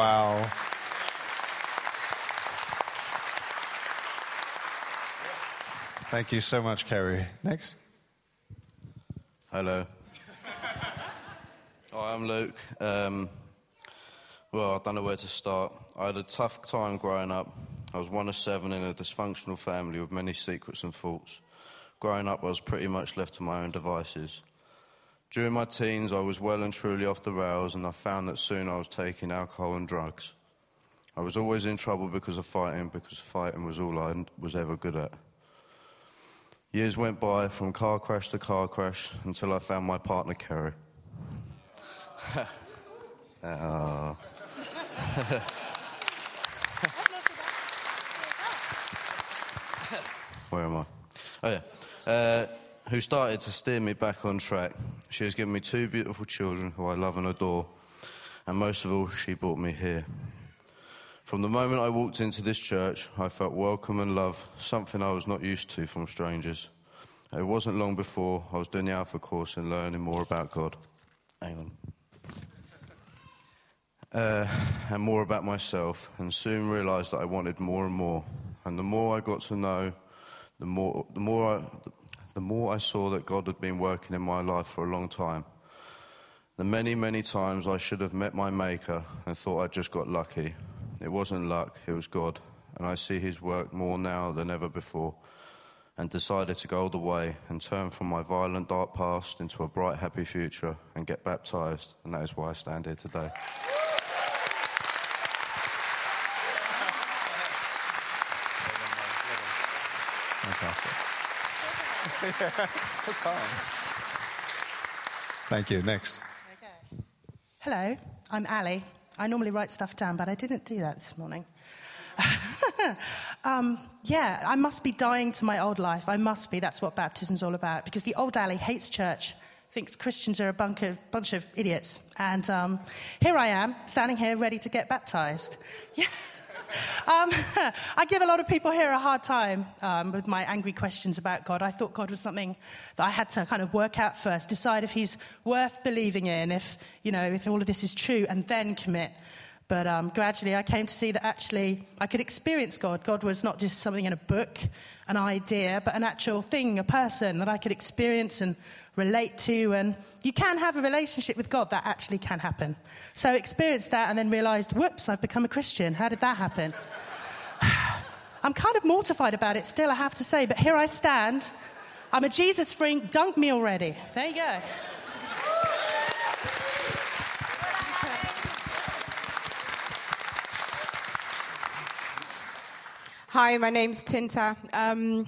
Wow. Thank you so much, Kerry. Next. Hello. Hi, I'm Luke. Um, well, I don't know where to start. I had a tough time growing up. I was one of seven in a dysfunctional family with many secrets and faults. Growing up, I was pretty much left to my own devices. During my teens, I was well and truly off the rails, and I found that soon I was taking alcohol and drugs. I was always in trouble because of fighting, because fighting was all I was ever good at. Years went by from car crash to car crash until I found my partner, Kerry. oh. Where am I? Oh, yeah. Uh, who started to steer me back on track. She has given me two beautiful children who I love and adore. And most of all, she brought me here. From the moment I walked into this church, I felt welcome and love, something I was not used to from strangers. It wasn't long before I was doing the Alpha course and learning more about God. Hang on. Uh, and more about myself, and soon realised that I wanted more and more. And the more I got to know, the more, the more, I, the more I saw that God had been working in my life for a long time. The many, many times I should have met my Maker and thought I'd just got lucky. It wasn't luck, it was God. And I see His work more now than ever before. And decided to go all the way and turn from my violent, dark past into a bright, happy future and get baptized. And that is why I stand here today. Fantastic. so calm. Thank you. Next. Okay. Hello, I'm Ali. I normally write stuff down, but I didn't do that this morning. um, yeah, I must be dying to my old life. I must be. That's what baptism's all about. Because the old Ali hates church, thinks Christians are a bunch of, bunch of idiots. And um, here I am, standing here ready to get baptized. Yeah. Um, I give a lot of people here a hard time um, with my angry questions about God. I thought God was something that I had to kind of work out first, decide if He's worth believing in, if you know, if all of this is true, and then commit. But um, gradually, I came to see that actually I could experience God. God was not just something in a book, an idea, but an actual thing, a person that I could experience and relate to. And you can have a relationship with God, that actually can happen. So I experienced that and then realized, whoops, I've become a Christian. How did that happen? I'm kind of mortified about it still, I have to say, but here I stand. I'm a Jesus freak, dunk me already. There you go. Hi, my name's Tinta. Um,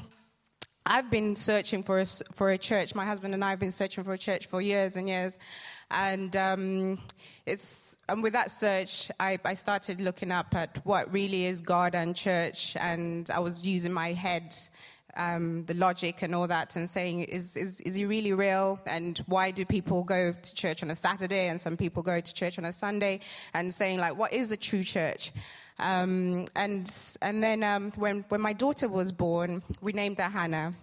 I've been searching for a, for a church. My husband and I have been searching for a church for years and years. And um, it's and with that search, I, I, started looking up at what really is God and church, and I was using my head, um, the logic and all that, and saying, is, is is he really real? And why do people go to church on a Saturday and some people go to church on a Sunday? And saying like, what is the true church? Um, and and then um, when when my daughter was born, we named her Hannah.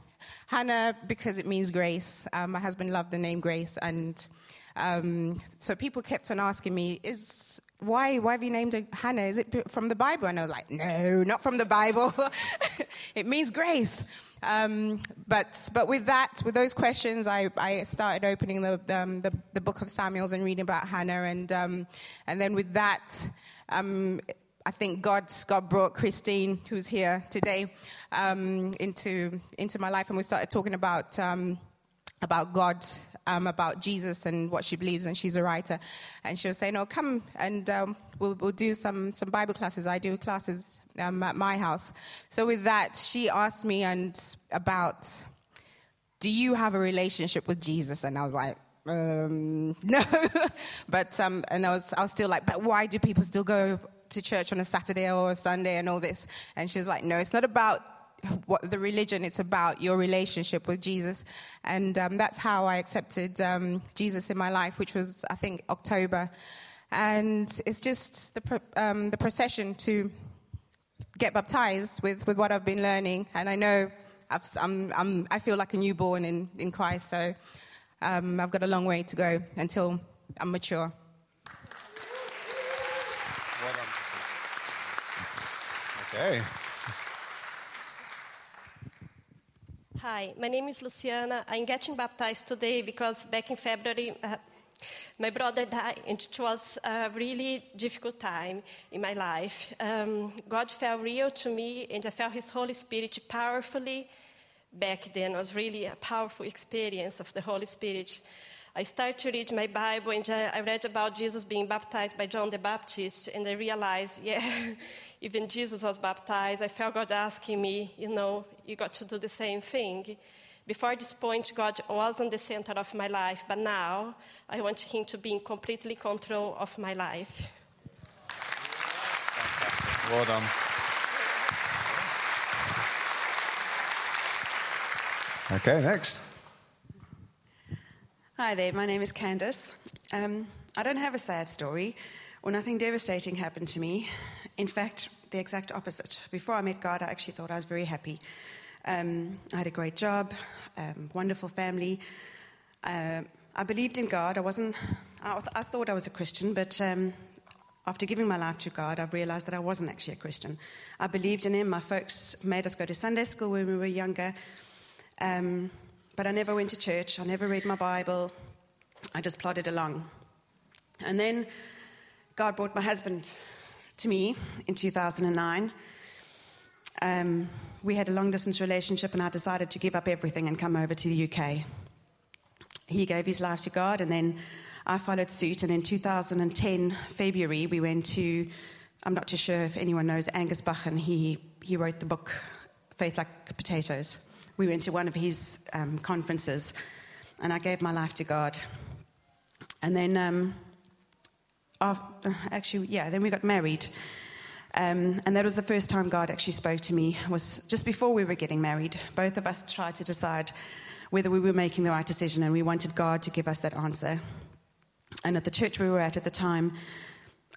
Hannah because it means grace. Um, my husband loved the name Grace, and um, so people kept on asking me, "Is why why have you named her Hannah? Is it from the Bible?" And I was like, "No, not from the Bible. it means grace." Um, but but with that, with those questions, I, I started opening the, um, the, the book of Samuel's and reading about Hannah, and um, and then with that, um, I think God, God brought Christine, who's here today, um, into, into my life, and we started talking about, um, about God, um, about Jesus, and what she believes. And she's a writer, and she was saying, "Oh, come and um, we'll, we'll do some, some Bible classes. I do classes um, at my house." So with that, she asked me and about, "Do you have a relationship with Jesus?" And I was like, um, no. but um, and I was I was still like, but why do people still go to church on a Saturday or a Sunday and all this. And she was like, no, it's not about what the religion, it's about your relationship with Jesus. And um, that's how I accepted um, Jesus in my life, which was, I think, October. And it's just the, um, the procession to get baptized with, with what I've been learning. And I know i i feel like a newborn in, in Christ, so um, I've got a long way to go until I'm mature. Okay. Hi, my name is Luciana. I'm getting baptized today because back in February, uh, my brother died, and it was a really difficult time in my life. Um, God felt real to me, and I felt His Holy Spirit powerfully back then. It was really a powerful experience of the Holy Spirit. I started to read my Bible, and I read about Jesus being baptized by John the Baptist, and I realized, yeah, even Jesus was baptized. I felt God asking me, you know, you got to do the same thing. Before this point, God wasn't the center of my life, but now I want Him to be in completely control of my life. Well done. Okay, next. Hi there, my name is Candace. Um, I don't have a sad story or nothing devastating happened to me. In fact, the exact opposite. Before I met God, I actually thought I was very happy. Um, I had a great job, um, wonderful family. Uh, I believed in God. I wasn't. I, I thought I was a Christian, but um, after giving my life to God, I realized that I wasn't actually a Christian. I believed in Him. My folks made us go to Sunday school when we were younger, um, but I never went to church. I never read my Bible. I just plodded along. And then God brought my husband to me in 2009. Um, we had a long distance relationship, and I decided to give up everything and come over to the UK. He gave his life to God, and then I followed suit. And in 2010, February, we went to, I'm not too sure if anyone knows Angus Buchan, he, he wrote the book Faith Like Potatoes. We went to one of his um, conferences, and I gave my life to God. And then, um, after, actually, yeah, then we got married. Um, and that was the first time God actually spoke to me, was just before we were getting married. Both of us tried to decide whether we were making the right decision, and we wanted God to give us that answer. And at the church we were at at the time,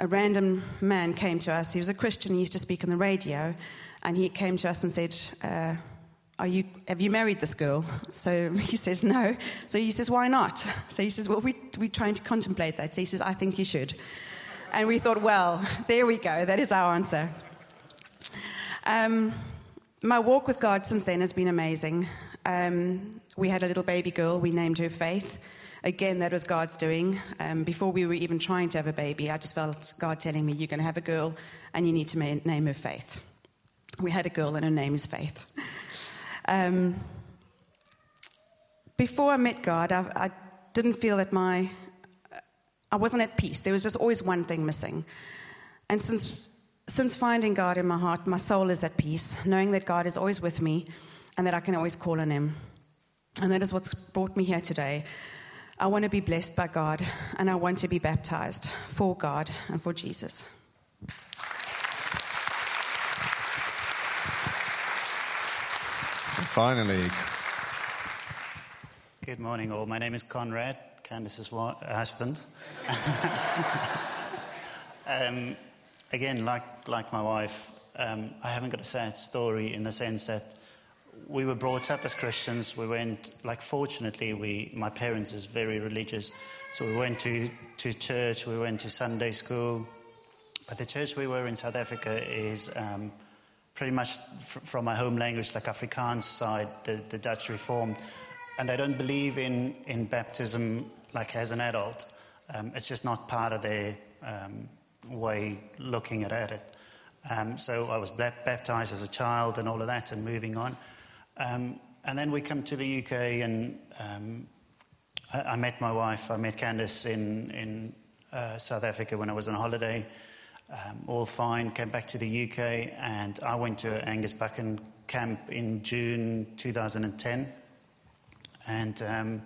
a random man came to us. He was a Christian, he used to speak on the radio, and he came to us and said, uh, are you, have you married this girl? So he says, No. So he says, Why not? So he says, Well, we, we're trying to contemplate that. So he says, I think you should. And we thought, Well, there we go. That is our answer. Um, my walk with God since then has been amazing. Um, we had a little baby girl. We named her Faith. Again, that was God's doing. Um, before we were even trying to have a baby, I just felt God telling me, You're going to have a girl and you need to name her Faith. We had a girl and her name is Faith. Um, before I met God, I, I, didn't feel that my, I wasn't at peace. There was just always one thing missing. And since, since finding God in my heart, my soul is at peace, knowing that God is always with me and that I can always call on Him. And that is what's brought me here today. I want to be blessed by God and I want to be baptized for God and for Jesus. Finally, Good morning, all. My name is Conrad, Candice's wa- husband. um, again, like, like my wife, um, I haven't got a sad story in the sense that we were brought up as Christians. We went, like, fortunately, we, my parents is very religious, so we went to, to church, we went to Sunday school. But the church we were in South Africa is um, pretty much from my home language, like Afrikaans side, the, the Dutch Reformed and they don't believe in, in baptism like as an adult. Um, it's just not part of their um, way looking at it. Um, so I was baptized as a child and all of that, and moving on. Um, and then we come to the UK, and um, I, I, met my wife. I met Candice in in uh, South Africa when I was on holiday. Um, all fine. Came back to the UK, and I went to Angus Buchan camp in June 2010. And um,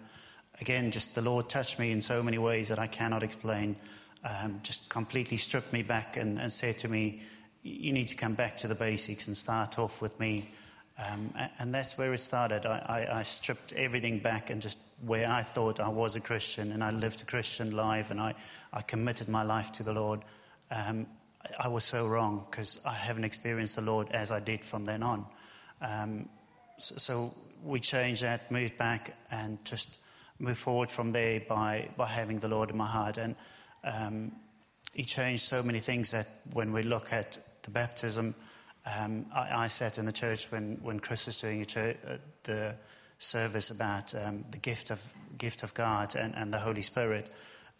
again, just the Lord touched me in so many ways that I cannot explain. Um, just completely stripped me back and, and, said to me, You need to come back to the basics and start off with me. Um, and that's where it started. I, I, I, stripped everything back and just where I thought I was a Christian and I lived a Christian life and I, I committed my life to the Lord. Um, I, was so wrong because I haven't experienced the Lord as I did from then on. Um, so, so we changed that, moved back, and just moved forward from there by, by having the Lord in my heart. And um, He changed so many things that when we look at the baptism, Um, I, I, sat in the church when, when Chris was doing church, uh, the service about um, the gift of, gift of God and, and the Holy Spirit.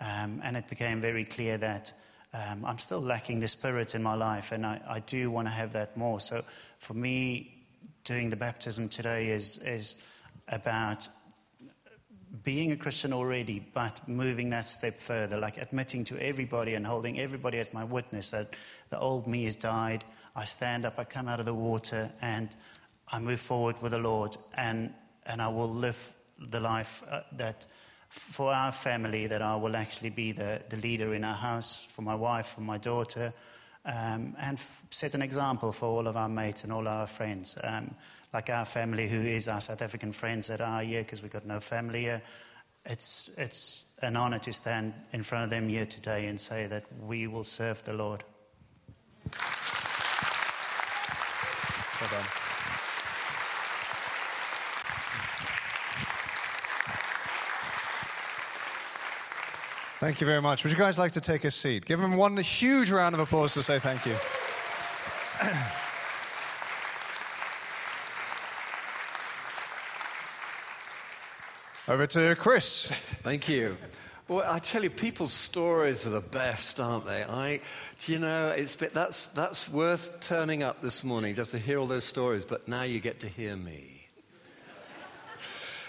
Um, and it became very clear that um, I'm still lacking the Spirit in my life, and I, I do want to have that more. So for me, doing the baptism today is, is about being a Christian already, but moving that step further, like admitting to everybody and holding everybody as my witness that the old me has died. I stand up, I come out of the water, and I move forward with the Lord, and, and I will live the life uh, that for our family, that I will actually be the, the leader in our house, for my wife, for my daughter, um, and f- set an example for all of our mates and all our friends. Um, like our family, who is our South African friends that are here because we've got no family here. It's, it's an honor to stand in front of them here today and say that we will serve the Lord. Well Thank you very much. Would you guys like to take a seat? Give them one huge round of applause to say thank you. Over to Chris. Thank you. Well, I tell you, people's stories are the best, aren't they? I, do you know, it's that's, that's worth turning up this morning just to hear all those stories, but now you get to hear me.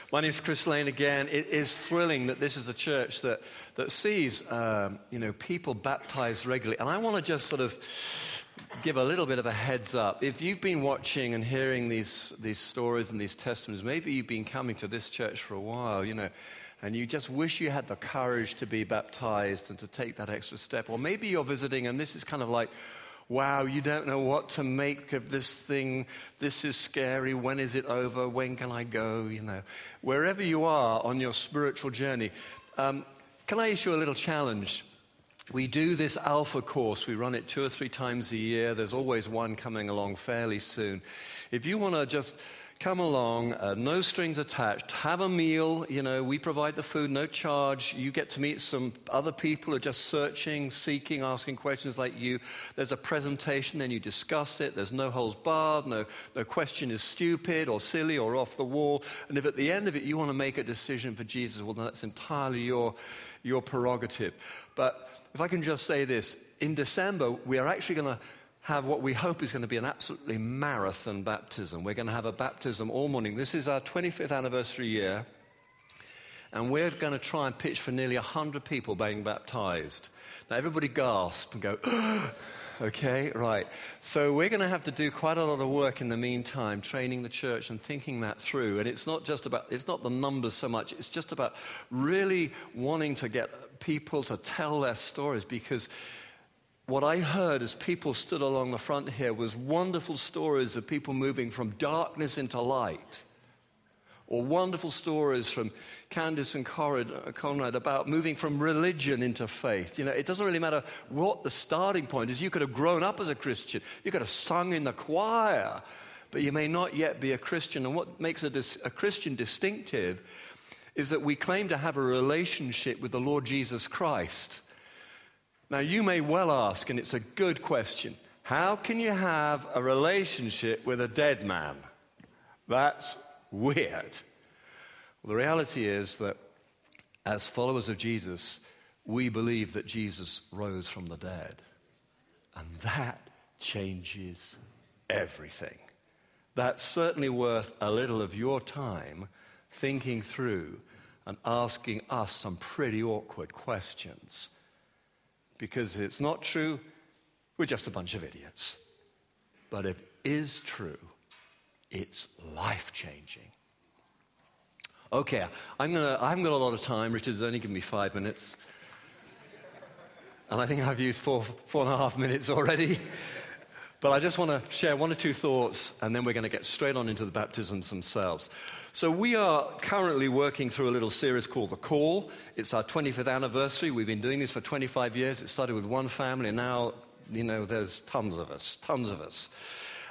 My name is Chris Lane again. It is thrilling that this is a church that, that sees, um, you know, people baptized regularly. And I want to just sort of give a little bit of a heads up. If you've been watching and hearing these, these stories and these testimonies, maybe you've been coming to this church for a while, you know, and you just wish you had the courage to be baptized and to take that extra step. Or maybe you're visiting and this is kind of like, wow, you don't know what to make of this thing. This is scary. When is it over? When can I go? You know, wherever you are on your spiritual journey, um, can I issue a little challenge? We do this Alpha course. We run it two or three times a year. There's always one coming along fairly soon. If you want to just come along, uh, no strings attached, have a meal, you know, we provide the food, no charge. You get to meet some other people who are just searching, seeking, asking questions like you. There's a presentation, then you discuss it. There's no holes barred, no, no question is stupid or silly or off the wall. And if at the end of it you want to make a decision for Jesus, well, then that's entirely your, your prerogative. But if I can just say this, in December, we are actually going to have what we hope is going to be an absolutely marathon baptism. We're going to have a baptism all morning. This is our 25th anniversary year, and we're going to try and pitch for nearly 100 people being baptized. Now, everybody gasp and go, okay, right. So, we're going to have to do quite a lot of work in the meantime, training the church and thinking that through. And it's not just about, it's not the numbers so much, it's just about really wanting to get people to tell their stories because what I heard as people stood along the front here was wonderful stories of people moving from darkness into light. Or wonderful stories from Candice and uh, Conrad about moving from religion into faith. You know, it doesn't really matter what the starting point is. You could have grown up as a Christian, you could have sung in the choir, but you may not yet be a Christian. And what makes a, dis- a Christian distinctive is that we claim to have a relationship with the Lord Jesus Christ. Now, you may well ask, and it's a good question how can you have a relationship with a dead man? That's weird. Well, the reality is that as followers of Jesus, we believe that Jesus rose from the dead. And that changes everything. That's certainly worth a little of your time thinking through and asking us some pretty awkward questions. Because it's not true, we're just a bunch of idiots. But if it is true, it's life changing. Okay, I'm gonna, I haven't got a lot of time. Richard's only given me five minutes. And I think I've used four, four and a half minutes already. But I just want to share one or two thoughts, and then we're going to get straight on into the baptisms themselves. So, we are currently working through a little series called The Call. It's our 25th anniversary. We've been doing this for 25 years. It started with one family, and now, you know, there's tons of us, tons of us.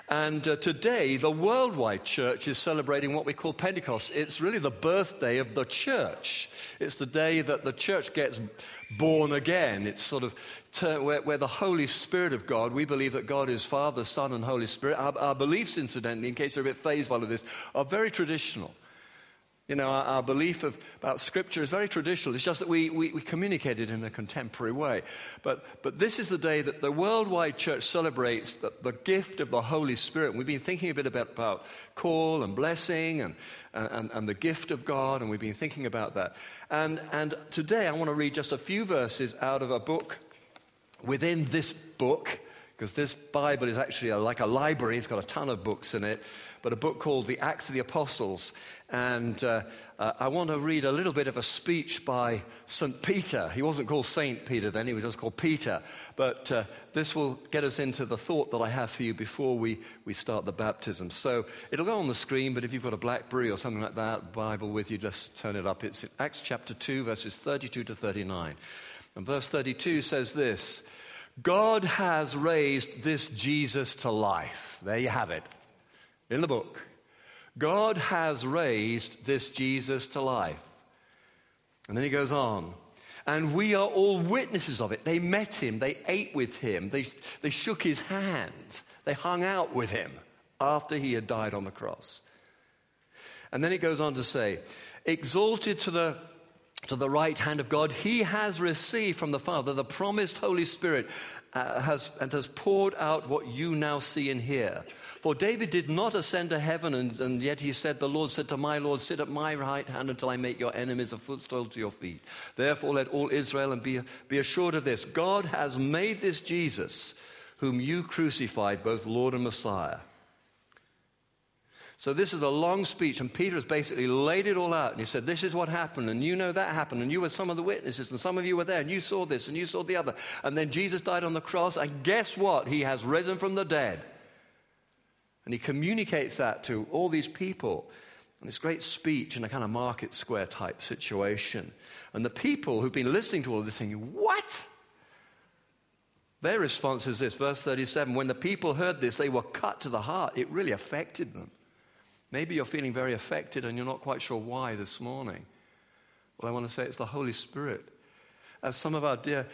And uh, today, the worldwide church is celebrating what we call Pentecost. It's really the birthday of the church. It's the day that the church gets born again. It's sort of where, where, the Holy Spirit of God, we believe that God is Father, Son, and Holy Spirit. Our, our beliefs, incidentally, in case you're a bit fazed by all of this, are very traditional. You know, our, belief of, about Scripture is very traditional. It's just that we, we, we communicate it in a contemporary way. But, but this is the day that the worldwide church celebrates the, the gift of the Holy Spirit. We've been thinking a bit about, about call and blessing and, and, and the gift of God, and we've been thinking about that. And, and today I want to read just a few verses out of a book within this book because this Bible is actually a, like a library. It's got a ton of books in it, but a book called the Acts of the Apostles. And uh, uh, I want to read a little bit of a speech by St. Peter. He wasn't called Saint Peter then, he was just called Peter. But uh, this will get us into the thought that I have for you before we, we start the baptism. So it'll go on the screen, but if you've got a Blackberry or something like that, Bible with you, just turn it up. It's in Acts chapter 2, verses 32 to 39. And verse 32 says this. God has raised this Jesus to life. There you have it in the book. God has raised this Jesus to life. And then he goes on. And we are all witnesses of it. They met him, they ate with him, they, they shook his hand, they hung out with him after he had died on the cross. And then it goes on to say, exalted to the to the right hand of God, he has received from the Father the promised Holy Spirit uh, has, and has poured out what you now see and hear. For David did not ascend to heaven, and, and, yet he said, The Lord said to my Lord, Sit at my right hand until I make your enemies a footstool to your feet. Therefore, let all Israel and be, be assured of this God has made this Jesus, whom you crucified, both Lord and Messiah. So this is a long speech, and Peter has basically laid it all out. And he said, This is what happened, and you know that happened, and you were some of the witnesses, and some of you were there, and you saw this, and you saw the other. And then Jesus died on the cross, and guess what? He has risen from the dead. And he communicates that to all these people. And this great speech in a kind of market square type situation. And the people who've been listening to all of this thinking, What? Their response is this, verse 37 When the people heard this, they were cut to the heart. It really affected them. Maybe you're feeling very affected and you're not quite sure why this morning. Well, I want to say it's the Holy Spirit. As some of our dear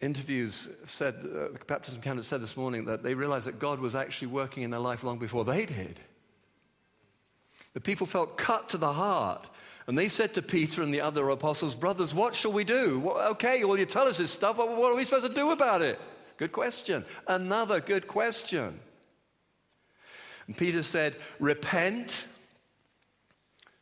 interviews said, uh, baptism candidates said this morning, that they realized that God was actually working in their life long before they did. The people felt cut to the heart. And they said to Peter and the other apostles, Brothers, what shall we do? Okay, all you tell us is stuff. What are we supposed to do about it? Good question. Another good question. And Peter said, Repent.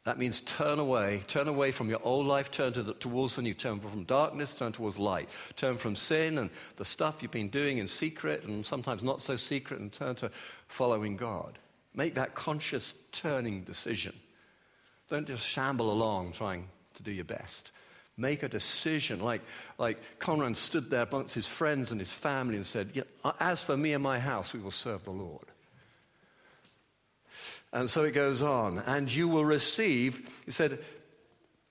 That means turn away. Turn away from your old life, turn to the, towards the new. Turn from darkness, turn towards light. Turn from sin and the stuff you've been doing in secret and sometimes not so secret and turn to following God. Make that conscious turning decision. Don't just shamble along trying to do your best. Make a decision. Like, like Conrad stood there amongst his friends and his family and said, As for me and my house, we will serve the Lord. And so it goes on. And you will receive, he said,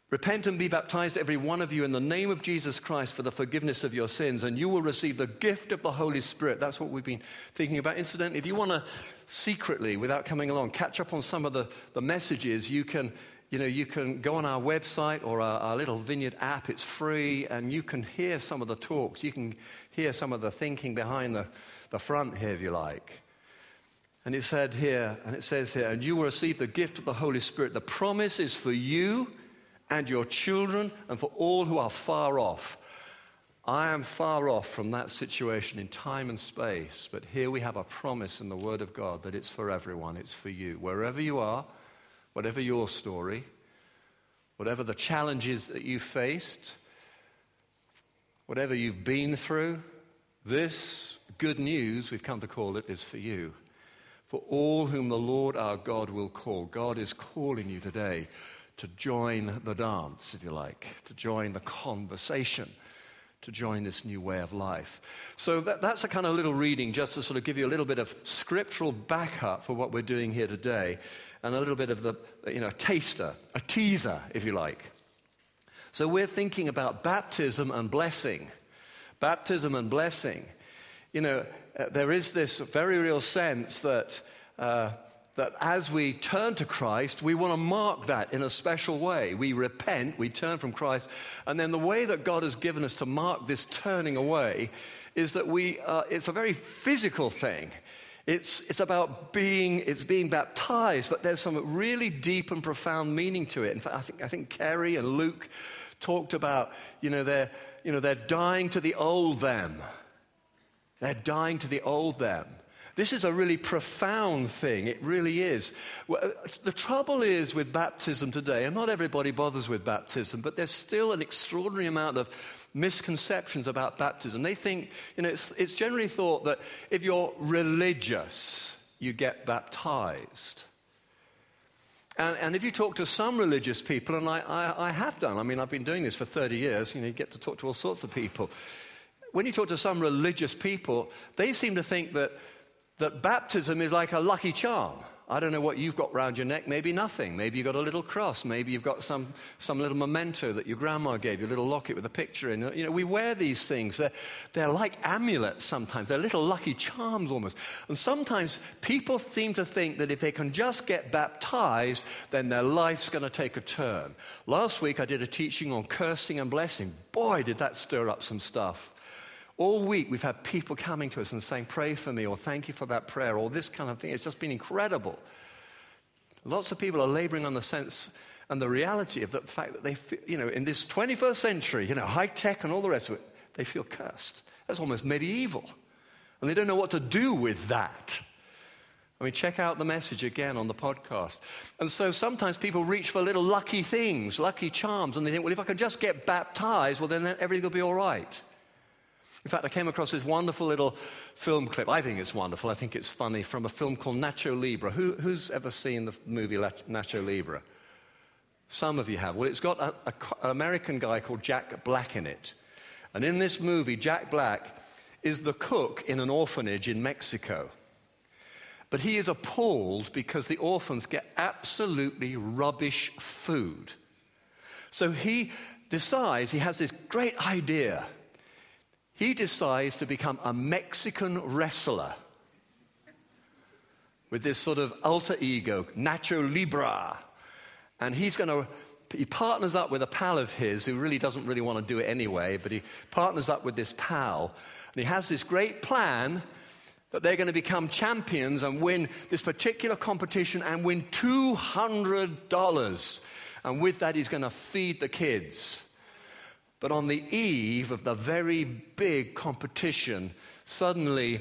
Repent and be baptized, every one of you, in the name of Jesus Christ for the forgiveness of your sins, and you will receive the gift of the Holy Spirit. That's what we've been thinking about. Incidentally, if you want to secretly, without coming along, catch up on some of the, the messages, you can, you know, you can go on our website or our, our little Vineyard app. It's free, and you can hear some of the talks. You can hear some of the thinking behind the, the front here, if you like. And it said here, and it says here, and you will receive the gift of the Holy Spirit. The promise is for you and your children and for all who are far off. I am far off from that situation in time and space, but here we have a promise in the Word of God that it's for everyone, it's for you. Wherever you are, whatever your story, whatever the challenges that you faced, whatever you've been through, this good news, we've come to call it, is for you for all whom the Lord our God will call. God is calling you today to join the dance, if you like, to join the conversation, to join this new way of life. So that, that's a kind of little reading just to sort of give you a little bit of scriptural backup for what we're doing here today, and a little bit of the, you know, taster, a teaser, if you like. So we're thinking about baptism and blessing. Baptism and blessing you know, uh, there is this very real sense that, uh, that as we turn to Christ, we want to mark that in a special way. We repent, we turn from Christ, and then the way that God has given us to mark this turning away is that we, uh, it's a very physical thing. It's, it's about being, it's being baptized, but there's some really deep and profound meaning to it. In fact, I think, I think Kerry and Luke talked about, you know, they're, you know, they're dying to the old them. They're dying to the old them. This is a really profound thing. It really is. Uh, the trouble is with baptism today, and not everybody bothers with baptism, but there's still an extraordinary amount of misconceptions about baptism. They think, you know, it's, it's generally thought that if you're religious, you get baptized. And, and, if you talk to some religious people, and I, I, I, have done, I mean, I've been doing this for 30 years, you know, you get to talk to all sorts of people when you talk to some religious people, they seem to think that, that baptism is like a lucky charm. I don't know what you've got round your neck, maybe nothing. Maybe you've got a little cross. Maybe you've got some, some little memento that your grandma gave you, a little locket with a picture in. You know, we wear these things. They're, they're like amulets sometimes. They're little lucky charms almost. And sometimes people seem to think that if they can just get baptized, then their life's going to take a turn. Last week I did a teaching on cursing and blessing. Boy, did that stir up some stuff. All week, we've had people coming to us and saying, Pray for me, or thank you for that prayer, or this kind of thing. It's just been incredible. Lots of people are laboring on the sense and the reality of the fact that they, feel, you know, in this 21st century, you know, high tech and all the rest of it, they feel cursed. That's almost medieval. And they don't know what to do with that. I mean, check out the message again on the podcast. And so sometimes people reach for little lucky things, lucky charms, and they think, well, if I can just get baptized, well, then everything will be all right. In fact, I came across this wonderful little film clip. I think it's wonderful. I think it's funny from a film called Nacho Libre. Who, who's ever seen the movie Nacho Libre? Some of you have. Well, it's got a, a, an American guy called Jack Black in it. And in this movie, Jack Black is the cook in an orphanage in Mexico. But he is appalled because the orphans get absolutely rubbish food. So he decides, he has this great idea he decides to become a Mexican wrestler with this sort of alter ego, Nacho Libre. And he's going to, he partners up with a pal of his who really doesn't really want to do it anyway, but he partners up with this pal. And he has this great plan that they're going to become champions and win this particular competition and win $200. And with that, he's going to feed the kids. But on the eve of the very big competition, suddenly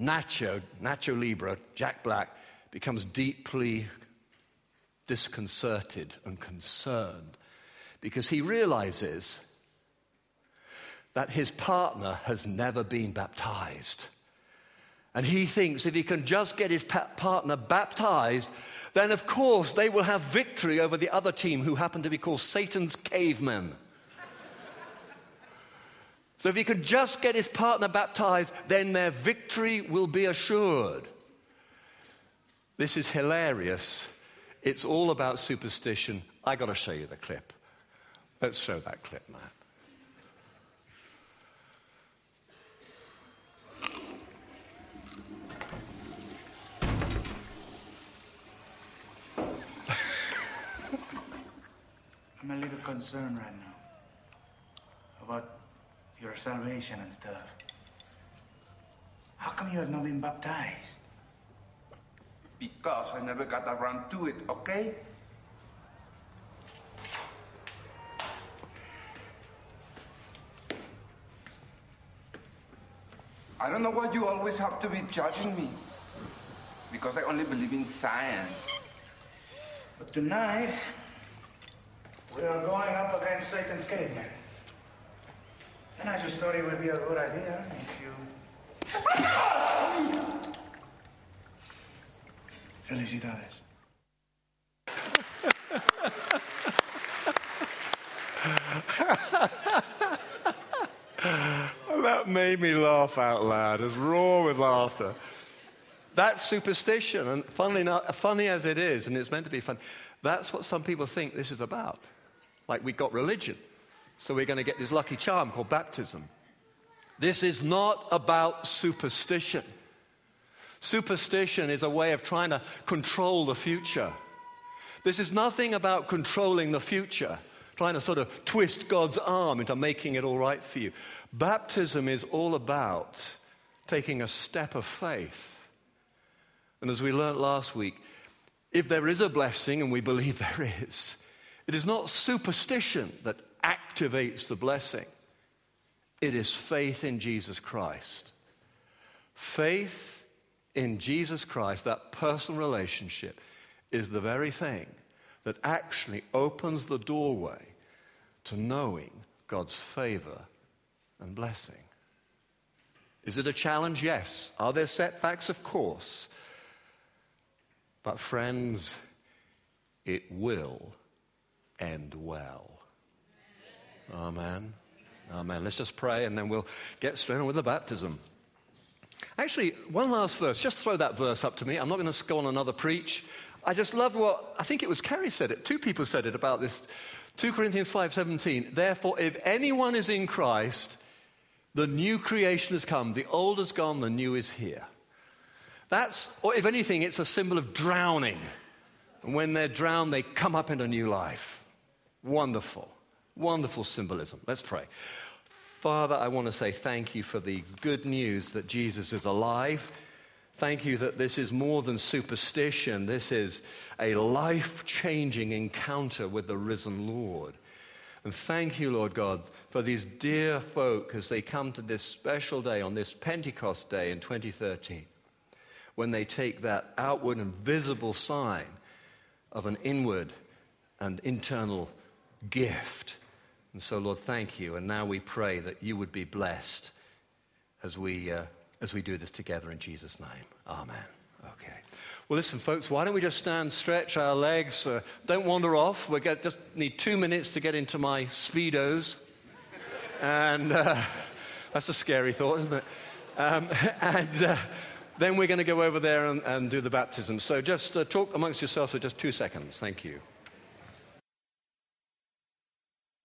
Nacho, Nacho Libre, Jack Black, becomes deeply disconcerted and concerned because he realizes that his partner has never been baptized. And he thinks if he can just get his partner baptized, then of course they will have victory over the other team who happen to be called Satan's cavemen. So if he can just get his partner baptized, then their victory will be assured. This is hilarious. It's all about superstition. I got to show you the clip. Let's show that clip, Matt. I'm a little concerned right now about your salvation and stuff. How come you have not been baptized? Because I never got around to it, okay? I don't know why you always have to be judging me. Because I only believe in science. But tonight, we are going up against Satan's cavemen. And I just thought it would be a good idea if you. Felicidades. that made me laugh out loud, as raw with laughter. That's superstition, and funny, enough, funny as it is, and it's meant to be fun, that's what some people think this is about. Like we got religion. So we're going to get this lucky charm called baptism. This is not about superstition. Superstition is a way of trying to control the future. This is nothing about controlling the future, trying to sort of twist God's arm into making it all right for you. Baptism is all about taking a step of faith. And as we learned last week, if there is a blessing, and we believe there is, it is not superstition that activates the blessing, it is faith in Jesus Christ. Faith in Jesus Christ, that personal relationship, is the very thing that actually opens the doorway to knowing God's favor and blessing. Is it a challenge? Yes. Are there setbacks? Of course. But, friends, it will end well. Amen. Amen. Let's just pray and then we'll get straight on with the baptism. Actually, one last verse. Just throw that verse up to me. I'm not going to go on another preach. I just love what I think it was Kerry said it. Two people said it about this. 2 Corinthians 5:17. Therefore, if anyone is in Christ, the new creation has come. The old is gone, the new is here. That's, or if anything, it's a symbol of drowning. And when they're drowned, they come up into new life. Wonderful, wonderful symbolism. Let's pray. Father, I want to say thank you for the good news that Jesus is alive. Thank you that this is more than superstition. This is a life changing encounter with the risen Lord. And thank you, Lord God, for these dear folk as they come to this special day on this Pentecost day in 2013, when they take that outward and visible sign of an inward and internal gift. And so, Lord, thank you. And now we pray that you would be blessed as we, uh, as we do this together in Jesus' name. Amen. Okay. Well, listen, folks, why don't we just stand, stretch our legs, uh, don't wander off. We just need two minutes to get into my Speedos. And uh, that's a scary thought, isn't it? Um, and uh, then we're going to go over there and, and, do the baptism. So just uh, talk amongst yourselves for just two seconds. Thank you.